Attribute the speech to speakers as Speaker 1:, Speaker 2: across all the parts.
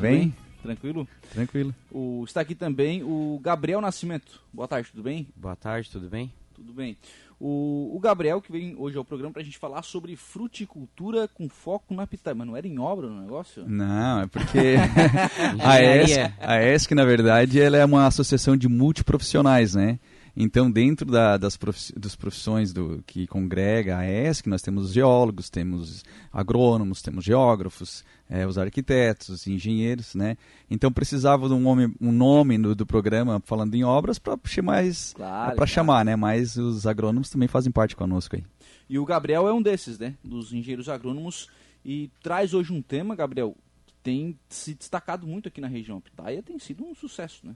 Speaker 1: tudo bem?
Speaker 2: Tranquilo?
Speaker 1: Tranquilo.
Speaker 2: O, está aqui também o Gabriel Nascimento. Boa tarde, tudo bem?
Speaker 3: Boa tarde, tudo bem?
Speaker 2: Tudo bem. O, o Gabriel, que vem hoje ao programa para a gente falar sobre fruticultura com foco na pitaia. Mas não era em obra o negócio?
Speaker 1: Não, é porque a, ESC, a ESC, na verdade, ela é uma associação de multiprofissionais, né? Então, dentro da, das dos profissões do, que congrega a ESC, nós temos geólogos, temos agrônomos, temos geógrafos, é, os arquitetos, engenheiros, né? Então, precisava de um, nome, um nome do, do programa falando em obras para chamar, claro, para chamar, né? Mas os agrônomos também fazem parte conosco aí.
Speaker 2: E o Gabriel é um desses, né? Dos engenheiros agrônomos e traz hoje um tema, Gabriel, que tem se destacado muito aqui na região. Pitaia tem sido um sucesso, né?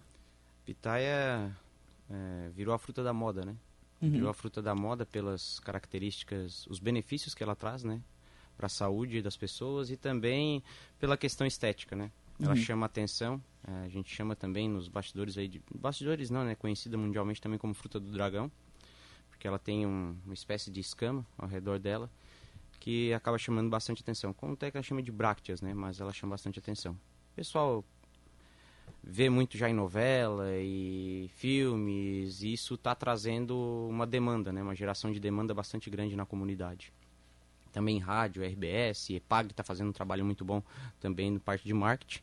Speaker 3: Pitaia é, virou a fruta da moda, né? Uhum. Virou a fruta da moda pelas características, os benefícios que ela traz, né? Para a saúde das pessoas e também pela questão estética, né? Ela uhum. chama atenção, é, a gente chama também nos bastidores aí de... Bastidores não, né? Conhecida mundialmente também como fruta do dragão, porque ela tem um, uma espécie de escama ao redor dela que acaba chamando bastante atenção. Como até que ela chama de brácteas, né? Mas ela chama bastante atenção. Pessoal vê muito já em novela e filmes, e isso está trazendo uma demanda, né, uma geração de demanda bastante grande na comunidade. Também rádio, RBS, EPAG está fazendo um trabalho muito bom também no parte de marketing.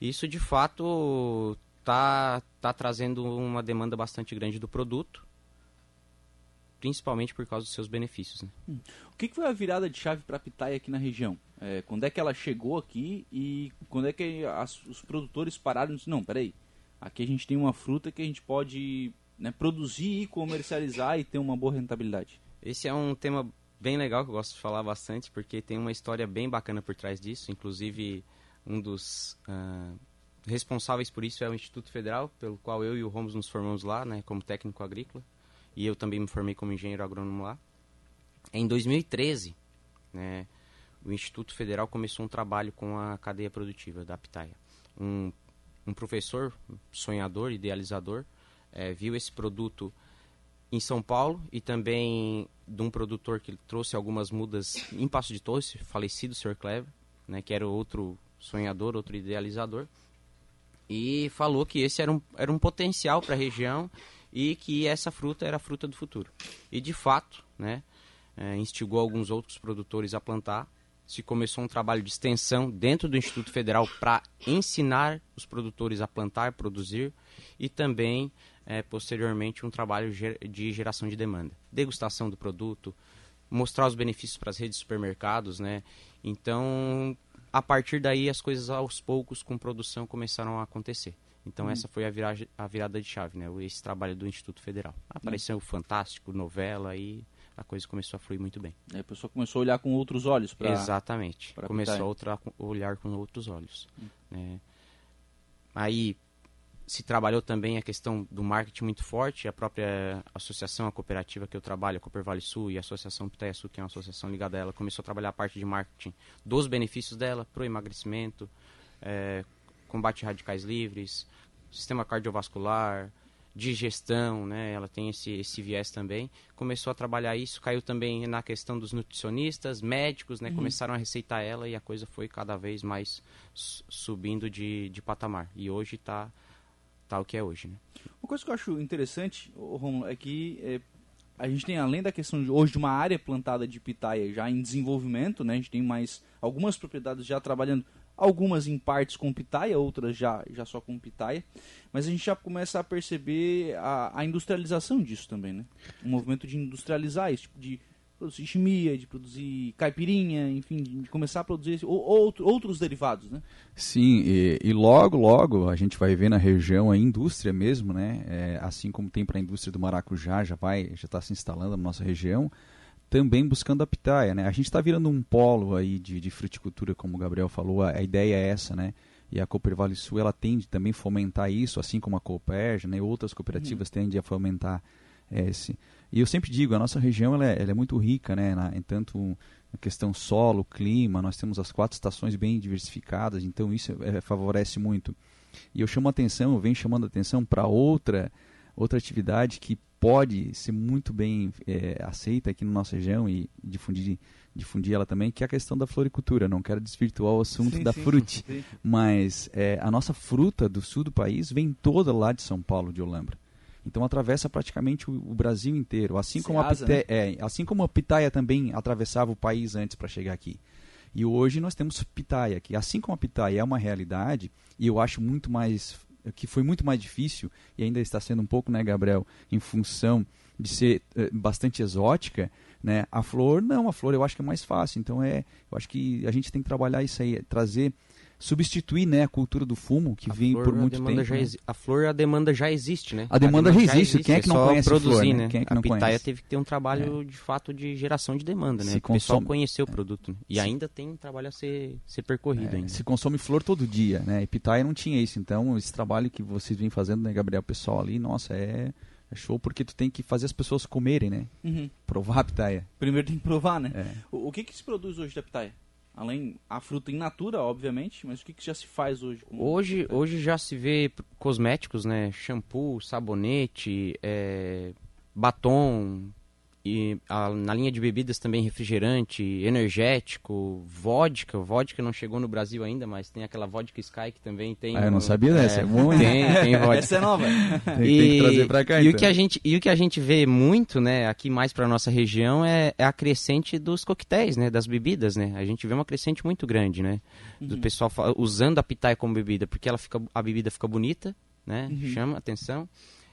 Speaker 3: Isso de fato está tá trazendo uma demanda bastante grande do produto principalmente por causa dos seus benefícios. Né?
Speaker 2: Hum. O que, que, foi a virada de chave para a pitaia aqui na região? É, quando é que ela chegou aqui e quando é que as, os produtores pararam e disseram, não, peraí, aqui a gente tem uma fruta que a gente pode né, produzir e comercializar e ter uma boa rentabilidade?
Speaker 3: Esse é um tema bem legal que eu gosto de falar bastante, porque tem uma história bem bacana por trás disso, inclusive um dos... Uh, responsáveis por isso é o Instituto Federal, pelo qual eu e o Romos nos formamos lá, né, como técnico agrícola e eu também me formei como engenheiro agrônomo lá. Em 2013, né, o Instituto Federal começou um trabalho com a cadeia produtiva da pitaia. Um, um professor sonhador, idealizador, é, viu esse produto em São Paulo e também de um produtor que trouxe algumas mudas em Passo de Torres, falecido Sr. Clever, né, que era outro sonhador, outro idealizador, e falou que esse era um, era um potencial para a região e que essa fruta era a fruta do futuro. E de fato, né, é, instigou alguns outros produtores a plantar. Se começou um trabalho de extensão dentro do Instituto Federal para ensinar os produtores a plantar, produzir e também é, posteriormente um trabalho de geração de demanda, degustação do produto, mostrar os benefícios para as redes de supermercados, né? Então, a partir daí as coisas aos poucos com produção começaram a acontecer. Então hum. essa foi a, viragem, a virada de chave, né? Esse trabalho do Instituto Federal. Apareceu hum. fantástico, novela e a coisa começou a fluir muito bem.
Speaker 2: A pessoa começou a olhar com outros olhos para
Speaker 3: Exatamente. Pra começou a olhar com outros olhos. Hum. Né? Aí se trabalhou também a questão do marketing muito forte. A própria associação, a cooperativa que eu trabalho, a Cooper Vale Sul e a Associação Pitaia Sul, que é uma associação ligada a ela, começou a trabalhar a parte de marketing dos benefícios dela para o emagrecimento, é, combate a radicais livres, sistema cardiovascular, digestão, né? Ela tem esse, esse viés também. Começou a trabalhar isso, caiu também na questão dos nutricionistas, médicos, né? Uhum. Começaram a receitar ela e a coisa foi cada vez mais subindo de, de patamar. E hoje está tá o que é hoje, né?
Speaker 2: Uma coisa que eu acho interessante, Romulo, é que é, a gente tem, além da questão de hoje de uma área plantada de pitaia já em desenvolvimento, né? A gente tem mais algumas propriedades já trabalhando algumas em partes com pitaia, outras já, já só com pitaia, mas a gente já começa a perceber a, a industrialização disso também, né? Um movimento de industrializar isso, tipo de produzir chimia, de produzir caipirinha, enfim, de começar a produzir outro, outros derivados, né?
Speaker 1: Sim, e, e, logo, logo a gente vai ver na região a indústria mesmo, né? É, assim como tem para a indústria do maracujá, já vai, já está se instalando na nossa região, também buscando a pitaia, né? A gente está virando um polo aí de, de fruticultura, como o Gabriel falou, a, a, ideia é essa, né? E a Cooper Vale Sul, ela tende também a fomentar isso, assim como a Cooperja, né? Outras cooperativas uhum. tendem a fomentar esse. E eu sempre digo, a nossa região ela é, ela é muito rica, né? Na, em tanto na questão solo, clima, nós temos as quatro estações bem diversificadas, então isso é, favorece muito. E eu chamo a atenção, eu venho chamando a atenção para outra outra atividade que pode ser muito bem é, aceita aqui na nossa região e difundir, difundir ela também, que é a questão da floricultura. Não quero desvirtuar o assunto
Speaker 2: Sim,
Speaker 1: da
Speaker 2: sim,
Speaker 1: frute,
Speaker 2: sim.
Speaker 1: mas é, a nossa fruta do sul do país vem toda lá de São Paulo, de Olambra. Então atravessa praticamente o, o Brasil inteiro, assim como, a pité- é, assim como a pitaia também atravessava o país antes para chegar aqui. E hoje nós temos pitaia, que assim como a pitaia é uma realidade, e eu acho muito mais que foi muito mais difícil e ainda está sendo um pouco, né, Gabriel, em função de ser eh, bastante exótica, né? A flor não, a flor eu acho que é mais fácil. Então é, eu acho que a gente tem que trabalhar isso aí, trazer substituir, né, a cultura do fumo que
Speaker 3: A
Speaker 1: vem
Speaker 3: flor,
Speaker 1: por
Speaker 3: a
Speaker 1: muito
Speaker 3: demanda
Speaker 1: tempo.
Speaker 3: já
Speaker 1: né?
Speaker 3: A flor, a demanda já existe, né?
Speaker 1: A demanda já existe. Quem é que não
Speaker 3: só
Speaker 1: conhece
Speaker 3: produzir,
Speaker 1: flor, né?
Speaker 3: né?
Speaker 1: Quem é que
Speaker 3: a
Speaker 1: não
Speaker 3: pitaia
Speaker 1: conhece?
Speaker 3: teve que ter um trabalho de fato de geração de demanda, né?
Speaker 1: Se
Speaker 3: o pessoal
Speaker 1: consome-
Speaker 3: conhecer o produto. né? E
Speaker 1: Se-
Speaker 3: ainda tem um trabalho a ser, ser percorrido
Speaker 1: É,
Speaker 3: ainda.
Speaker 1: se consome flor todo dia, né? E pitaia não tinha isso. Então, esse trabalho que vocês vêm fazendo, né, Gabriel, pessoal ali, nossa, é, é show porque tu tem que fazer as pessoas comerem, né?
Speaker 2: Uhum.
Speaker 1: Provar a pitaia.
Speaker 2: Primeiro tem que provar, né?
Speaker 1: É.
Speaker 2: O, o que, que se produz hoje da pitaia? Além a fruta in natura, obviamente, mas o que, que já se faz hoje?
Speaker 3: Hoje, hoje já se vê cosméticos, né? Shampoo, sabonete, é, batom, e a- na linha de bebidas também refrigerante, energético, vodka. Vodka não chegou no Brasil ainda, mas tem aquela vodka Sky que também tem.
Speaker 1: Ah, eu não
Speaker 3: no-
Speaker 1: sabia dessa, é bom, hein?
Speaker 3: Tem, tem vodka.
Speaker 2: Essa é nova.
Speaker 1: Tem, tem que trazer pra cá,
Speaker 3: e
Speaker 1: então.
Speaker 3: o que a gente e o que a gente vê muito, né, aqui mais para nossa região é, é a crescente dos coquetéis, né, das bebidas, né. A gente vê uma crescente muito grande, né, do pessoal usando a pitaia como bebida, porque ela fica a bebida fica bonita, né, chama atenção.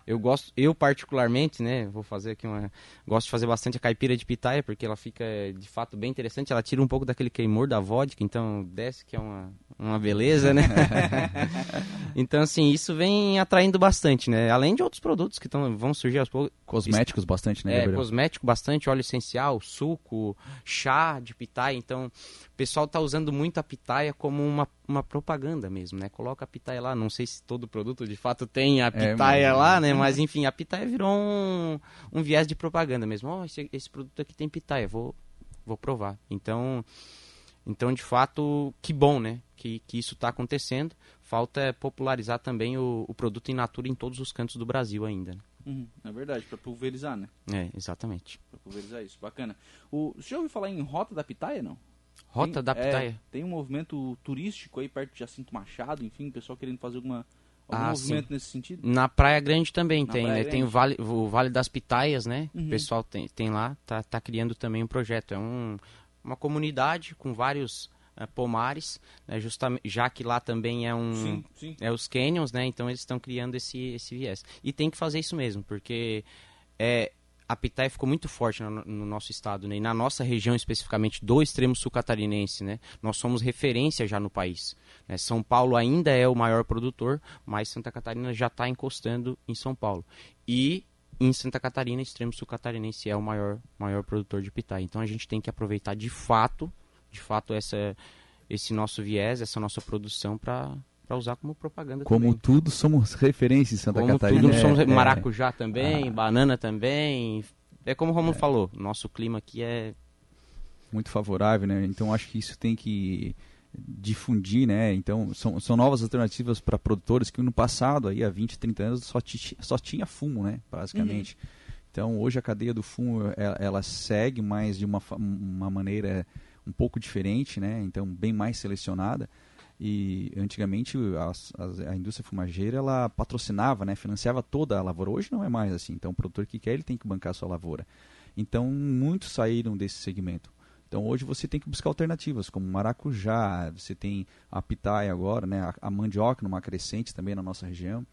Speaker 3: Eu gosto, eu particularmente, né, vou fazer aqui uma, gosto de fazer bastante a caipira de pitaia porque ela fica de fato bem interessante. Ela tira um pouco daquele queimor da vodka, então desce que é uma, uma beleza, né? então assim isso vem atraindo bastante, né? Além de outros produtos que tão, vão surgir aos poucos.
Speaker 1: Cosméticos bastante, né,
Speaker 3: É,
Speaker 1: Gabriel?
Speaker 3: cosmético bastante, óleo essencial, suco, chá de pitaia. Então, o pessoal está usando muito a pitaia como uma, uma propaganda mesmo, né? Coloca a pitaia lá. Não sei se todo produto de fato tem a
Speaker 1: É,
Speaker 3: pitaia
Speaker 1: mas-
Speaker 3: lá, né? Mas enfim, a pitaia virou um, um viés de propaganda mesmo. Ó, esse, esse produto aqui tem pitaia, vou, vou provar. Então, então, de fato, que bom, né? Que, que isso está acontecendo. Falta é popularizar também o, o produto in natura em todos os cantos do Brasil ainda. né?
Speaker 2: Uhum, é verdade, pra pulverizar, né?
Speaker 3: É, exatamente.
Speaker 2: Pra pulverizar isso, bacana. O, você já ouviu falar em Rota da Pitaia, não?
Speaker 3: Rota
Speaker 2: Tem-
Speaker 3: da
Speaker 2: é,
Speaker 3: pitaia.
Speaker 2: tem um movimento turístico aí perto de Jacinto Machado, enfim, o pessoal querendo fazer alguma, algum
Speaker 3: Ah,
Speaker 2: movimento nesse sentido.
Speaker 3: Na Praia Grande também
Speaker 2: Na
Speaker 3: tem, né? Tem o
Speaker 2: Grande.
Speaker 3: vale, o vale das Pitaias, né?
Speaker 2: Uhum.
Speaker 3: O pessoal tem, tem lá, tá, tá criando também um projeto. É um, uma comunidade com vários eh, pomares, né? Justamente, já que lá também é um...
Speaker 2: Sim, sim.
Speaker 3: É os canyons, né? Então eles estão criando esse, esse viés. E tem que fazer isso mesmo, porque é, a pitaia ficou muito forte no, no nosso estado, né? E na nossa região especificamente do extremo sul catarinense, né? Nós somos referência já no país. né? São Paulo ainda é o maior produtor, mas Santa Catarina já está encostando em São Paulo. E em Santa Catarina, extremo sul catarinense é o maior, maior produtor de pitaia. Então a gente tem que aproveitar de fato, de fato essa, esse nosso viés, essa nossa produção para para usar como propaganda
Speaker 1: Como
Speaker 3: também.
Speaker 1: tudo, somos referência em Santa
Speaker 3: Como
Speaker 1: Catarina.
Speaker 3: tudo,
Speaker 1: é-
Speaker 3: somos
Speaker 1: é-
Speaker 3: maracujá também,
Speaker 1: Ah.
Speaker 3: banana também. É como o Romulo falou, nosso clima aqui é
Speaker 1: muito favorável, né? Então acho que isso tem que difundir, né? Então são, são novas alternativas para produtores que no passado, aí há 20, 30 anos, só, só tinha fumo, né? Basicamente. Então hoje a cadeia do fumo ela, ela segue mais de uma, uma maneira um pouco diferente, né? Então bem mais selecionada. E antigamente as- as- a indústria fumageira ela patrocinava, né? Financiava toda a lavoura. Hoje não é mais assim. Então o produtor que quer ele tem que bancar a sua lavoura. Então muitos saíram desse segmento. Então hoje você tem que buscar alternativas, como maracujá, você tem a pitaia agora, né? A, a mandioca numa crescente também na nossa região.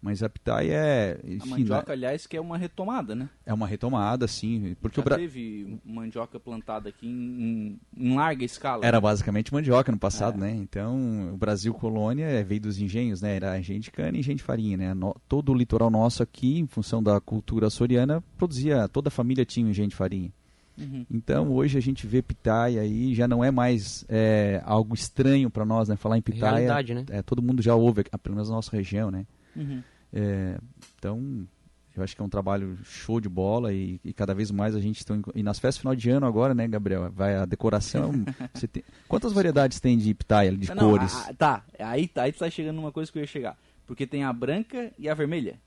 Speaker 1: Mas a pitaia é,
Speaker 2: A
Speaker 1: enfim,
Speaker 2: mandioca,
Speaker 1: né,
Speaker 2: aliás, que é uma retomada, né?
Speaker 1: é uma retomada, sim, porque
Speaker 2: Já
Speaker 1: o Bra...
Speaker 2: teve mandioca plantada aqui em, em- em larga escala.
Speaker 1: era
Speaker 2: né?
Speaker 1: basicamente mandioca no passado,
Speaker 2: É.
Speaker 1: né? Então o Brasil colônia é, veio dos engenhos, né? Era engenho de cana e engenho de farinha, né? No- todo o litoral nosso aqui, em função da cultura açoriana, produzia, toda a família tinha um engenho de farinha.
Speaker 2: Uhum.
Speaker 1: Então hoje a gente vê pitaia aí, já não é mais é, algo estranho para nós, né? Falar em pitaia,
Speaker 3: realidade, né?
Speaker 1: é, todo mundo já ouve, pelo menos na nossa região, né?
Speaker 2: Uhum.
Speaker 1: É, então, eu acho que é um trabalho show de bola e, e cada vez mais a gente está. E nas festas final de ano agora, né, Gabriel? Vai a decoração. você tem, quantas variedades tem de pitaia, de
Speaker 2: Ah, não,
Speaker 1: cores?
Speaker 2: ah, tá, aí, aí tu tá chegando numa coisa que eu ia chegar. Porque tem a branca e a vermelha.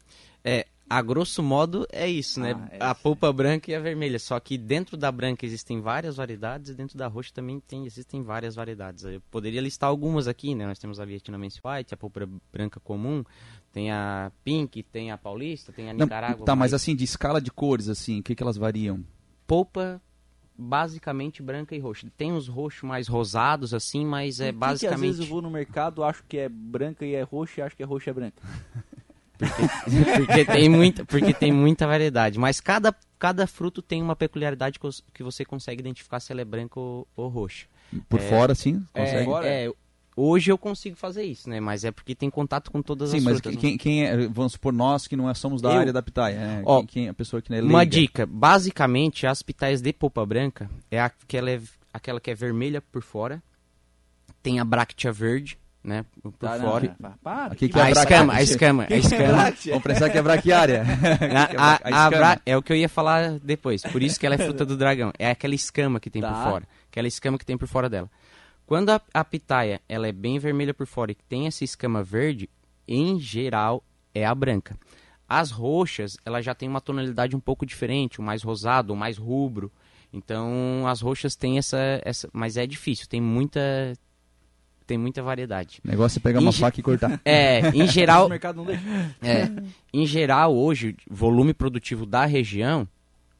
Speaker 3: É, A grosso modo é isso, né?
Speaker 2: Ah, é
Speaker 3: a polpa branca e a vermelha. Só que dentro da branca existem várias variedades e dentro da roxa também tem, existem várias variedades. Eu poderia listar algumas aqui, né? Nós temos a Vietnamese White, a polpa branca comum, tem a Pink, tem a Paulista, tem a
Speaker 1: Não,
Speaker 3: Nicarágua.
Speaker 1: tá, mas assim, de escala de cores, assim, o que, que elas variam?
Speaker 3: polpa basicamente branca e roxa. Tem os roxos mais rosados assim, mas é
Speaker 2: que que,
Speaker 3: basicamente
Speaker 2: às vezes eu vou no mercado, acho que é branca e é roxa e acho que é roxa e é branca.
Speaker 3: porque tem muita, porque tem muita variedade, mas cada cada fruto tem uma peculiaridade que você consegue identificar se ela é branca ou, ou roxa.
Speaker 1: Por
Speaker 3: É,
Speaker 1: fora, assim, consegue?
Speaker 2: Agora-
Speaker 3: É, hoje eu consigo fazer isso, né? Mas é porque tem contato com todas
Speaker 1: Sim,
Speaker 3: as
Speaker 1: mas
Speaker 3: frutas. né?
Speaker 1: quem, quem é, vamos supor, nós que não é- somos da
Speaker 3: Eu?
Speaker 1: área da pitaia, né?
Speaker 3: Ó,
Speaker 1: quem, quem é a pessoa que não é
Speaker 3: Uma
Speaker 1: leiga?
Speaker 3: dica, basicamente as pitaias de polpa branca é aquela, é aquela que é vermelha por fora, tem a bráctea verde, né, por
Speaker 2: Tá, não,
Speaker 3: fora.
Speaker 2: é, para,
Speaker 1: Aqui
Speaker 2: que
Speaker 1: que é
Speaker 3: a escama, a escama, a
Speaker 2: Que que é
Speaker 3: escama.
Speaker 1: Vamos pensar que é braquiária.
Speaker 3: A- a-
Speaker 1: A
Speaker 3: é o que eu ia falar depois, por isso que ela é fruta do dragão. É aquela escama que tem por
Speaker 2: Tá.
Speaker 3: fora, aquela escama que tem por fora dela. Quando a, a pitaia ela é bem vermelha por fora e tem essa escama verde, em geral é a branca. As roxas, ela já tem uma tonalidade um pouco diferente, o mais rosado, o mais rubro. Então, as roxas têm essa, essa, mas é difícil, tem muita tem muita variedade.
Speaker 1: O negócio é pegar uma
Speaker 3: Em ge-
Speaker 1: faca e cortar.
Speaker 3: É, em
Speaker 2: O
Speaker 3: geral,
Speaker 2: mercado não deixa.
Speaker 3: é, em geral, hoje, volume produtivo da região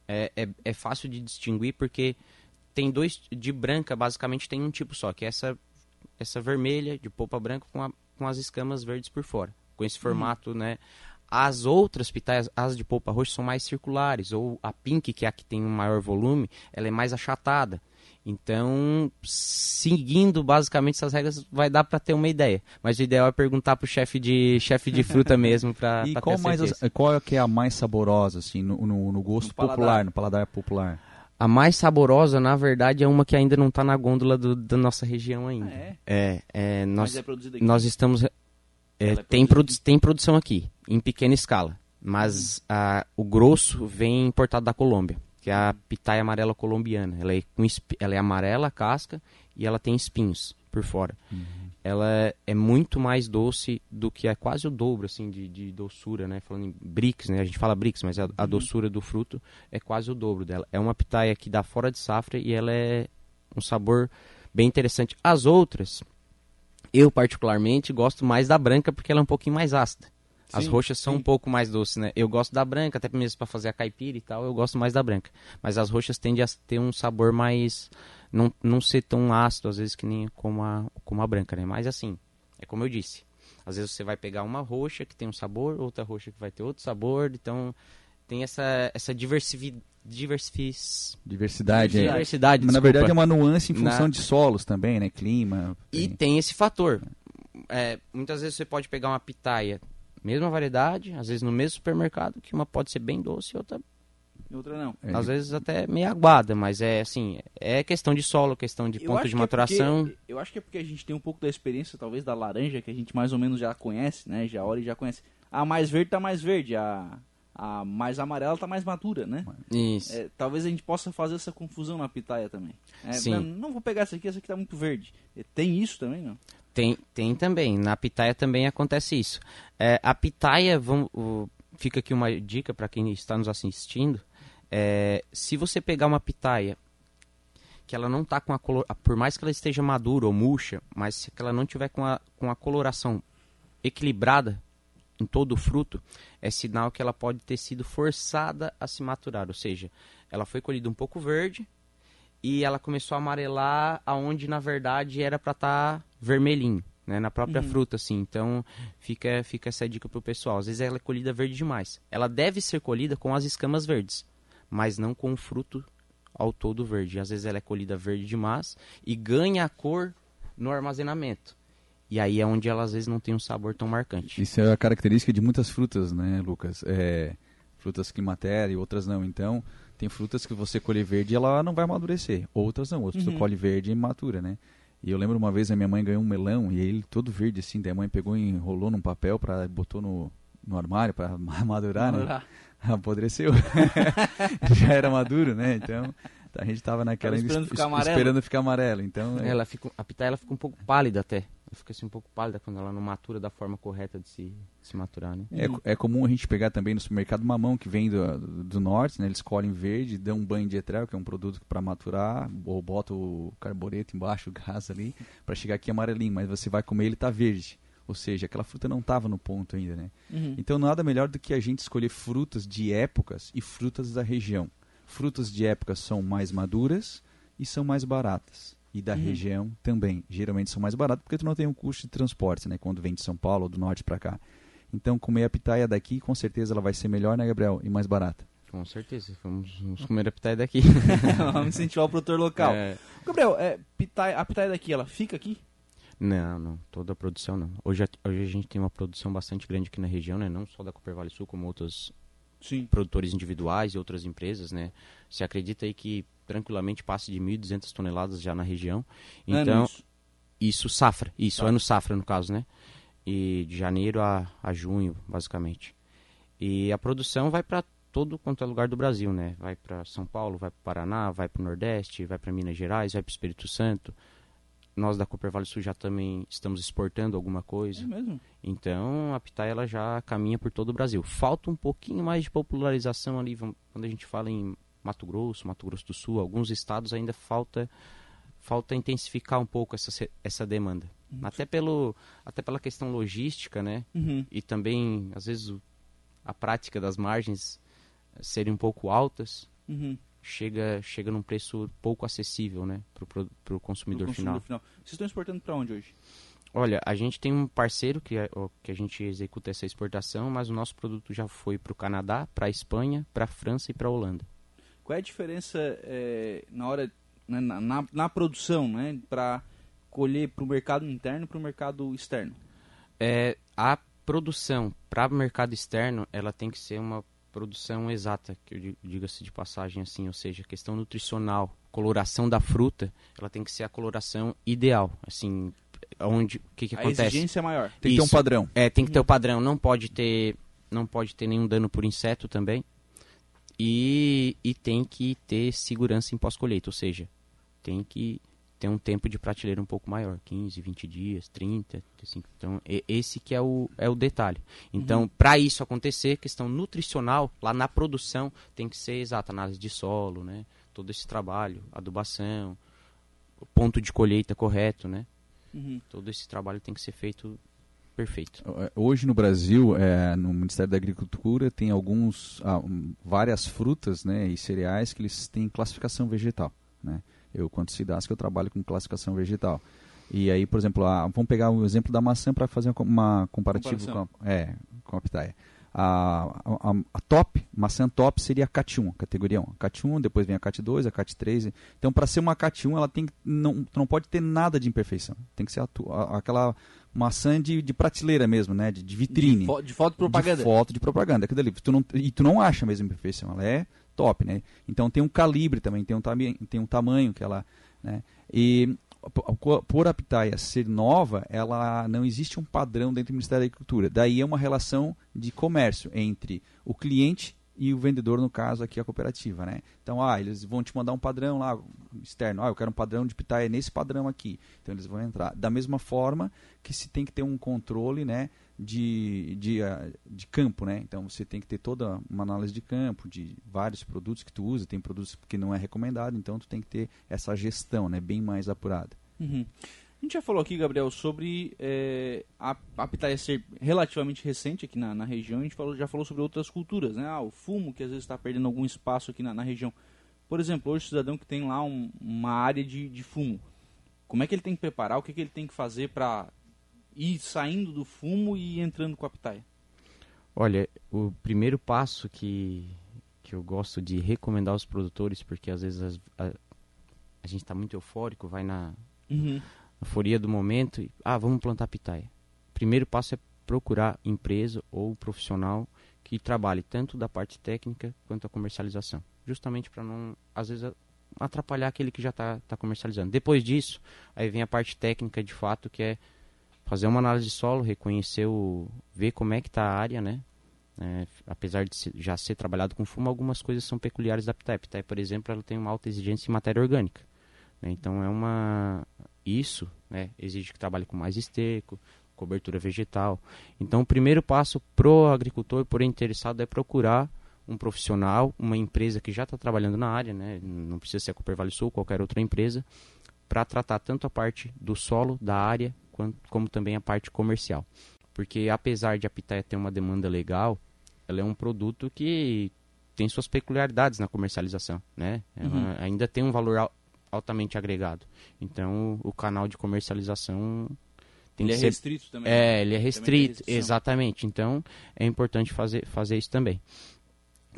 Speaker 3: é, é, é fácil de distinguir porque tem dois de branca, basicamente tem um tipo só, que é essa, essa vermelha de polpa branca com, a- com as escamas verdes por fora, com esse formato, né? As outras pitaias, as de polpa roxa, são mais circulares, ou a pink, que é a que tem um maior volume, ela é mais achatada. Então, seguindo basicamente essas regras, vai dar para ter uma ideia. Mas o ideal é perguntar pro chefe de chefe de fruta mesmo para
Speaker 1: E
Speaker 3: ter
Speaker 1: qual,
Speaker 3: a
Speaker 1: mais,
Speaker 3: certeza.
Speaker 1: qual é que é a mais saborosa, assim, no, no, no gosto
Speaker 2: No paladar.
Speaker 1: popular, no paladar popular?
Speaker 3: A mais saborosa, na verdade, é uma que ainda não está na gôndola do- da nossa região ainda.
Speaker 2: Ah, é?
Speaker 3: É, é, nós,
Speaker 2: Mas é produzido aqui.
Speaker 3: nós estamos. é,
Speaker 2: é
Speaker 3: tem,
Speaker 2: produzida
Speaker 3: produ tem produção aqui, em pequena escala. Mas a- o grosso vem importado da Colômbia, que é a pitaia amarela colombiana. Ela é, com ela é amarela a casca e ela tem espinhos por fora. Ela é, muito mais doce do que é quase o dobro assim de, de doçura, né? Falando em brix, né? A gente fala brix, mas a, a doçura do fruto é quase o dobro dela. É uma pitaia que dá fora de safra e ela é um sabor bem interessante. As outras, eu particularmente gosto mais da branca porque ela é um pouquinho mais ácida. As
Speaker 2: Sim,
Speaker 3: roxas são
Speaker 2: sim.
Speaker 3: um pouco mais doces, né? Eu gosto da branca, até mesmo para fazer a caipira e tal, eu gosto mais da branca. Mas as roxas tendem a ter um sabor mais. Não, não ser tão ácido, às vezes, que nem como a, como a branca, né? Mas assim, é como eu disse. Às vezes você vai pegar uma roxa que tem um sabor, outra roxa que vai ter outro sabor, então tem essa, essa diversivi, diversifis,
Speaker 1: Diversidade. é.
Speaker 3: diversidade.
Speaker 1: Mas na verdade é uma nuance em função
Speaker 3: Na-
Speaker 1: de solos também, né? Clima.
Speaker 3: E
Speaker 1: tem-
Speaker 3: tem esse fator. É, muitas vezes você pode pegar uma pitaia, mesma variedade, às vezes no mesmo supermercado, que uma pode ser bem doce e outra,
Speaker 2: E outra não.
Speaker 1: é,
Speaker 3: às vezes até meio aguada, mas é assim, é questão de solo, questão de
Speaker 2: Eu
Speaker 3: ponto de
Speaker 2: que é
Speaker 3: maturação.
Speaker 2: porque- eu acho que é porque a gente tem um pouco da experiência, talvez, da laranja, que a gente mais ou menos já conhece, né? Já olha e já conhece. A mais verde tá mais verde, a, a mais amarela tá mais madura, né?
Speaker 3: Isso.
Speaker 2: É, talvez a gente possa fazer essa confusão na pitaia também. É,
Speaker 3: Sim.
Speaker 2: Não, não vou pegar essa aqui, essa aqui tá muito verde. É, Tem isso também, não?
Speaker 3: Tem, tem também. Na pitaia também acontece isso. É, a pitaia, vamos, fica aqui uma dica para quem está nos assistindo. É, se você pegar uma pitaia que ela não tá com a color, por mais que ela esteja madura ou murcha, mas se ela não tiver com a, com a coloração equilibrada em todo o fruto, é sinal que ela pode ter sido forçada a se maturar, ou seja, ela foi colhida um pouco verde e ela começou a amarelar aonde na verdade era para estar vermelhinho, né, na própria fruta assim. Então, fica fica essa dica pro pessoal. Às vezes ela é colhida verde demais. Ela deve ser colhida com as escamas verdes, mas não com o fruto ao todo verde. Às vezes ela é colhida verde demais e ganha a cor no armazenamento. E aí é onde ela às vezes não tem um sabor tão marcante.
Speaker 1: Isso é a característica de muitas frutas, né, Lucas? É, frutas climatéria e outras não. Então, tem frutas que você colhe verde e ela não vai amadurecer. Outras não, outras
Speaker 2: Uhum.
Speaker 1: você colhe verde e matura, né? E eu lembro uma vez a minha mãe ganhou um melão e ele todo verde assim, daí a mãe pegou e enrolou num papel para botou no, no armário para madurar, né? Apodreceu. Já era maduro, né? Então, a gente tava naquela
Speaker 2: Tava esperando
Speaker 1: es-
Speaker 2: ficar amarelo.
Speaker 1: esperando ficar amarelo. Então, é-
Speaker 3: Ela fica, a pitaia ela fica um pouco pálida até. Fica assim um pouco pálida quando ela não matura da forma correta de se, se maturar, né?
Speaker 1: É, é comum a gente pegar também no supermercado mamão que vem do, do, do norte, né? Eles colhem verde, dão um banho de etrel, que é um produto para maturar, ou bota o carbureto embaixo, o gás ali, para chegar aqui amarelinho, mas você vai comer ele tá verde. Ou seja, aquela fruta não estava no ponto ainda, né?
Speaker 2: Uhum.
Speaker 1: Então nada melhor do que a gente escolher frutas de épocas e frutas da região. Frutas de épocas são mais maduras e são mais baratas. E da
Speaker 2: Uhum.
Speaker 1: região também. Geralmente são mais baratas porque tu não tem um custo de transporte, né? Quando vem de São Paulo ou do norte para cá. Então comer a pitaia daqui, com certeza ela vai ser melhor, né, Gabriel? E mais barata.
Speaker 3: Com certeza, vamos, vamos comer a pitaia daqui.
Speaker 2: Vamos incentivar o produtor local.
Speaker 3: É,
Speaker 2: Gabriel, é, pitaia- a pitaia daqui, ela fica aqui?
Speaker 3: Não, não, toda a produção não. Hoje, a- hoje a gente tem uma produção bastante grande aqui na região, né? Não só da Cooper Vale Sul, como outros
Speaker 2: Sim.
Speaker 3: produtores individuais e outras empresas, né? Se acredita aí que tranquilamente passe de 1.200 toneladas já na região. Então,
Speaker 2: Anos.
Speaker 3: isso safra, isso,
Speaker 2: Tá.
Speaker 3: ano safra no caso, né? E de janeiro a, a junho, basicamente. E a produção vai para todo quanto é lugar do Brasil, né? Vai para São Paulo, vai para Paraná, vai para o Nordeste, vai para Minas Gerais, vai para o Espírito Santo. Nós da Cooper Vale Sul já também estamos exportando alguma coisa.
Speaker 2: É mesmo?
Speaker 3: Então a pitaia ela já caminha por todo o Brasil. Falta um pouquinho mais de popularização ali quando a gente fala em Mato Grosso, Mato Grosso do Sul, alguns estados ainda falta falta intensificar um pouco essa essa demanda. Até pelo até pela questão logística, né?
Speaker 2: Uhum.
Speaker 3: E também às vezes o- a prática das margens eh, serem um pouco altas,
Speaker 2: Uhum.
Speaker 3: chega chega num preço pouco acessível, né, pro, pro, pro consumidor
Speaker 2: Pro
Speaker 3: final.
Speaker 2: consumidor final. Vocês estão exportando para onde hoje?
Speaker 3: Olha, a gente tem um parceiro que, é, o- que a gente executa essa exportação, mas o nosso produto já foi para o Canadá, para a Espanha, para a França e para a Holanda.
Speaker 2: Qual é a diferença é, na hora né, na, na, na produção, né, para colher para o mercado interno e para o mercado externo?
Speaker 3: É, a produção para o mercado externo, ela tem que ser uma produção exata, que eu di- diga-se de passagem assim, ou seja, questão nutricional, coloração da fruta, ela tem que ser a coloração ideal, assim, onde o que, que
Speaker 2: a
Speaker 3: acontece?
Speaker 2: exigência é maior.
Speaker 1: Tem que ter um
Speaker 3: Isso.
Speaker 1: padrão.
Speaker 3: É, tem que ter o padrão, não pode ter, não pode ter nenhum dano por inseto também. E, e tem que ter segurança em pós-colheita, ou seja, tem que ter um tempo de prateleira um pouco maior, 15, 20 dias, 30, 35. Então, esse que é o, é o detalhe. Então, para isso acontecer, questão nutricional, lá na produção, tem que ser exata, análise de solo, né? Todo esse trabalho, adubação, ponto de colheita correto, né?
Speaker 2: Uhum.
Speaker 3: Todo esse trabalho tem que ser feito perfeito.
Speaker 1: Hoje no Brasil, é, no Ministério da Agricultura, tem alguns, ah, um, várias frutas né, e cereais que eles têm classificação vegetal. Né? Eu, quanto Cidasco, eu trabalho com classificação vegetal. E aí, por exemplo, a, vamos pegar o exemplo da maçã para fazer uma, uma comparativa com a, é, com a pitaia. A, a, a- top, maçã top seria a CAT1, categoria 1. A CAT1, depois vem a CAT2, a CAT3. Então, para ser uma CAT1, ela tem que, não, não pode ter nada de imperfeição. Tem que ser a a- aquela maçã de, de prateleira mesmo, né? De, de vitrine.
Speaker 2: De, fo de foto propaganda.
Speaker 1: De foto de propaganda. Aquilo ali. Tu não, e tu não acha mesmo imperfeição. Ela é top, né? Então tem um calibre também, tem um, tem um tamanho que ela... Né? E por- a pitaia ser nova, ela não existe um padrão dentro do Ministério da Agricultura. Daí é uma relação de comércio entre o cliente e o vendedor, no caso aqui a cooperativa, né? Então, ah, eles vão te mandar um padrão lá externo. Ah, eu quero um padrão de pitaia nesse padrão aqui. Então eles vão entrar. Da mesma forma que se tem que ter um controle, né, de, de, ah, de campo, né? Então você tem que ter toda uma análise de campo, de vários produtos que tu usa, tem produtos que não é recomendado, então tu tem que ter essa gestão, né, bem mais apurada.
Speaker 2: Uhum. A gente já falou aqui, Gabriel, sobre é, a, a pitaia ser relativamente recente aqui na, na região. A gente falou, já falou sobre outras culturas, né? Ah, o fumo, que às vezes está perdendo algum espaço aqui na, na região. Por exemplo, hoje o cidadão que tem lá um- uma área de, de fumo, como é que ele tem que preparar? O que, que ele tem que fazer para ir saindo do fumo e entrando com a pitaia?
Speaker 3: Olha, o primeiro passo que, que eu gosto de recomendar aos produtores, porque às vezes as- a, a gente está muito eufórico, vai na
Speaker 2: Uhum.
Speaker 3: Euforia do momento e, ah, vamos plantar pitaia. Primeiro passo é procurar empresa ou profissional que trabalhe tanto da parte técnica quanto a comercialização, justamente para não, às vezes, atrapalhar aquele que já está tá comercializando. Depois disso, aí vem a parte técnica de fato, que é fazer uma análise de solo, reconhecer o, ver como é que está a área, né? É, apesar de já ser trabalhado com fumo, algumas coisas são peculiares da pitaia. A pitaia, por exemplo, ela tem uma alta exigência em matéria orgânica. né? Então é uma isso né, exige que trabalhe com mais esterco, cobertura vegetal. Então, o primeiro passo pro agricultor, por interessado, é procurar um profissional, uma empresa que já está trabalhando na área, né, não precisa ser a Cooper Vale Sul, qualquer outra empresa, para tratar tanto a parte do solo, da área, quanto, como também a parte comercial. Porque apesar de a pitaia ter uma demanda legal, ela é um produto que tem suas peculiaridades na comercialização, né?
Speaker 2: Uhum.
Speaker 3: ainda tem um valor al- altamente agregado. Então, o canal de comercialização tem
Speaker 2: Ele
Speaker 3: que
Speaker 2: é
Speaker 3: ser
Speaker 2: restrito também.
Speaker 3: é, ele é restrito, exatamente. Então, é importante fazer, fazer isso também.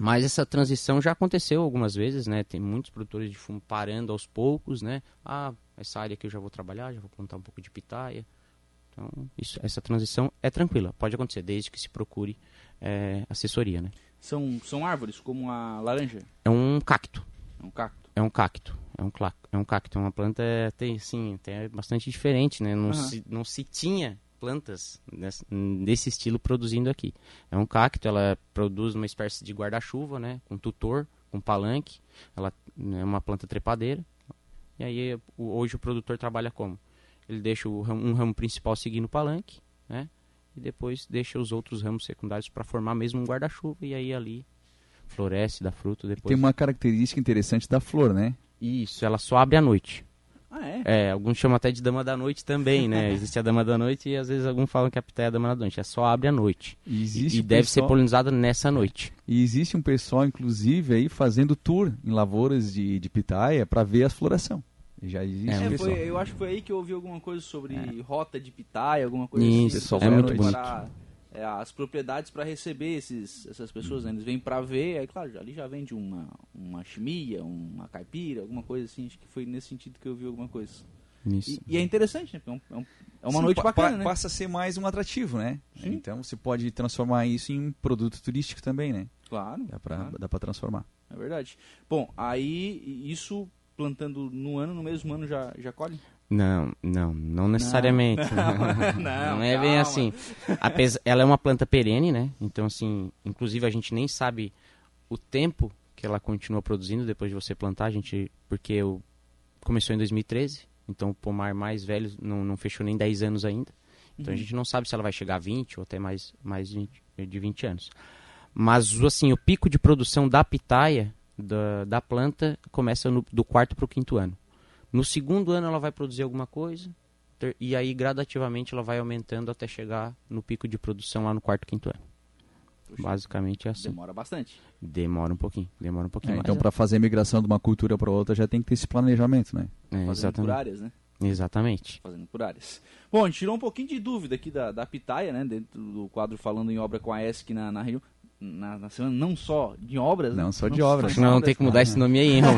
Speaker 3: Mas essa transição já aconteceu algumas vezes, né? Tem muitos produtores de fumo parando aos poucos, né? Ah, essa área aqui eu já vou trabalhar, já vou plantar um pouco de pitaia. Então, isso, essa transição é tranquila, pode acontecer, desde que se procure é, assessoria, né?
Speaker 2: São, são árvores, como a laranja.
Speaker 3: É um cacto,
Speaker 2: É um cacto.
Speaker 3: É um cacto, é um, é um cacto, é uma planta é, tem, assim, até bastante diferente, né? Não,
Speaker 2: Aham.
Speaker 3: se, não se tinha plantas nessa- desse estilo produzindo aqui. É um cacto, ela produz uma espécie de guarda-chuva, né? Com tutor, com palanque, ela é uma planta trepadeira. E aí hoje o produtor trabalha como? Ele deixa o ramo- um ramo principal seguindo o palanque, né? E depois deixa os outros ramos secundários para formar mesmo um guarda-chuva e aí ali floresce, dá fruto depois.
Speaker 1: Tem uma característica interessante da flor, né?
Speaker 3: Isso, ela só abre à noite.
Speaker 2: Ah, é?
Speaker 3: É, alguns chamam até de dama da noite também, né? Existe a dama da noite e às vezes alguns falam que a pitaia é a dama da noite. É só abre à noite.
Speaker 1: E existe
Speaker 3: e
Speaker 1: um
Speaker 3: deve ser
Speaker 1: pessoal-
Speaker 3: polinizada nessa noite.
Speaker 1: E existe um pessoal, inclusive, aí fazendo tour em lavouras de, de pitaia para ver a floração. Já existe
Speaker 3: É,
Speaker 1: um
Speaker 2: É,
Speaker 1: pessoal.
Speaker 2: foi, eu acho que foi aí que eu ouvi alguma coisa sobre rota de pitaia, alguma coisa
Speaker 3: Isso,
Speaker 2: assim.
Speaker 1: é
Speaker 2: Pra
Speaker 1: muito
Speaker 2: preparar, é, as propriedades para receber esses, essas pessoas, né? Eles vêm para ver, aí claro, ali já vende uma, uma chimia, uma caipira, alguma coisa assim. Acho que foi nesse sentido que eu vi alguma coisa.
Speaker 3: Isso.
Speaker 2: E, e é interessante, né? porque É, um- é um- é uma
Speaker 1: Sim,
Speaker 2: noite bacana,
Speaker 1: pa-
Speaker 2: né?
Speaker 1: Passa a ser mais um atrativo, né?
Speaker 2: Sim.
Speaker 1: Então você pode transformar isso em um produto turístico também, né?
Speaker 2: Claro,
Speaker 1: Dá pra,
Speaker 2: claro,
Speaker 1: dá transformar.
Speaker 2: é verdade. Bom, aí isso plantando no ano, no mesmo ano já, já colhe?
Speaker 3: Não, não, não necessariamente.
Speaker 2: Não,
Speaker 3: Não, é bem
Speaker 2: calma.
Speaker 3: assim. Apesar, ela é uma planta perene, né? Então, assim, inclusive a gente nem sabe o tempo que ela continua produzindo depois de você plantar, a gente, porque eu começou em 2013, então o pomar mais velho não, não fechou nem 10 anos ainda. Então a
Speaker 2: Uhum.
Speaker 3: gente não sabe se ela vai chegar a 20 ou até mais, mais de 20, de 20 anos. Mas, assim, o pico de produção da pitaia, da, da planta, começa no- do quarto para o quinto ano. No segundo ano ela vai produzir alguma coisa, ter- e aí gradativamente ela vai aumentando até chegar no pico de produção lá no quarto, quinto ano.
Speaker 2: Puxa,
Speaker 3: Basicamente é assim.
Speaker 2: Demora bastante.
Speaker 3: Demora um pouquinho, demora um pouquinho
Speaker 1: É,
Speaker 3: mais.
Speaker 1: então, para fazer a migração de uma cultura para outra, já tem que ter esse planejamento, né?
Speaker 3: É,
Speaker 2: Fazendo por
Speaker 3: exatamente.
Speaker 2: áreas, né?
Speaker 3: Exatamente.
Speaker 2: fazendo por áreas. Bom, a gente tirou um pouquinho de dúvida aqui da, da pitaia, né? Dentro do quadro falando em obra com a ESC na, na região. Na, na semana, não só de obras. né?
Speaker 1: Não só de obras.
Speaker 2: de
Speaker 3: Não, tem que mudar esse nome aí, hein, Rom?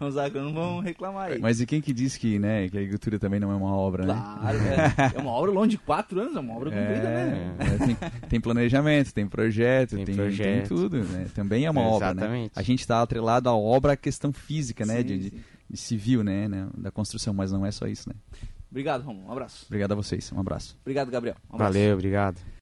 Speaker 2: Os não vão reclamar aí.
Speaker 1: Mas e quem que diz que, né, que a agricultura também não é uma obra, né?
Speaker 2: Claro, é, é uma obra longe de quatro anos, é uma obra comprida, né?
Speaker 1: É, é, tem, tem planejamento, tem projeto,
Speaker 3: Tem
Speaker 1: tem, tem
Speaker 3: projeto.
Speaker 1: tudo, né? Também é uma obra, né?
Speaker 3: Exatamente.
Speaker 1: A gente está atrelado à obra à questão física, né?
Speaker 2: Sim,
Speaker 1: de, de-
Speaker 2: sim.
Speaker 1: de civil, né? né? Da construção, mas não é só isso, né?
Speaker 2: Obrigado, Romulo. Um abraço.
Speaker 1: Obrigado a vocês, um abraço.
Speaker 2: Obrigado, Gabriel. Um abraço.
Speaker 3: Valeu, obrigado.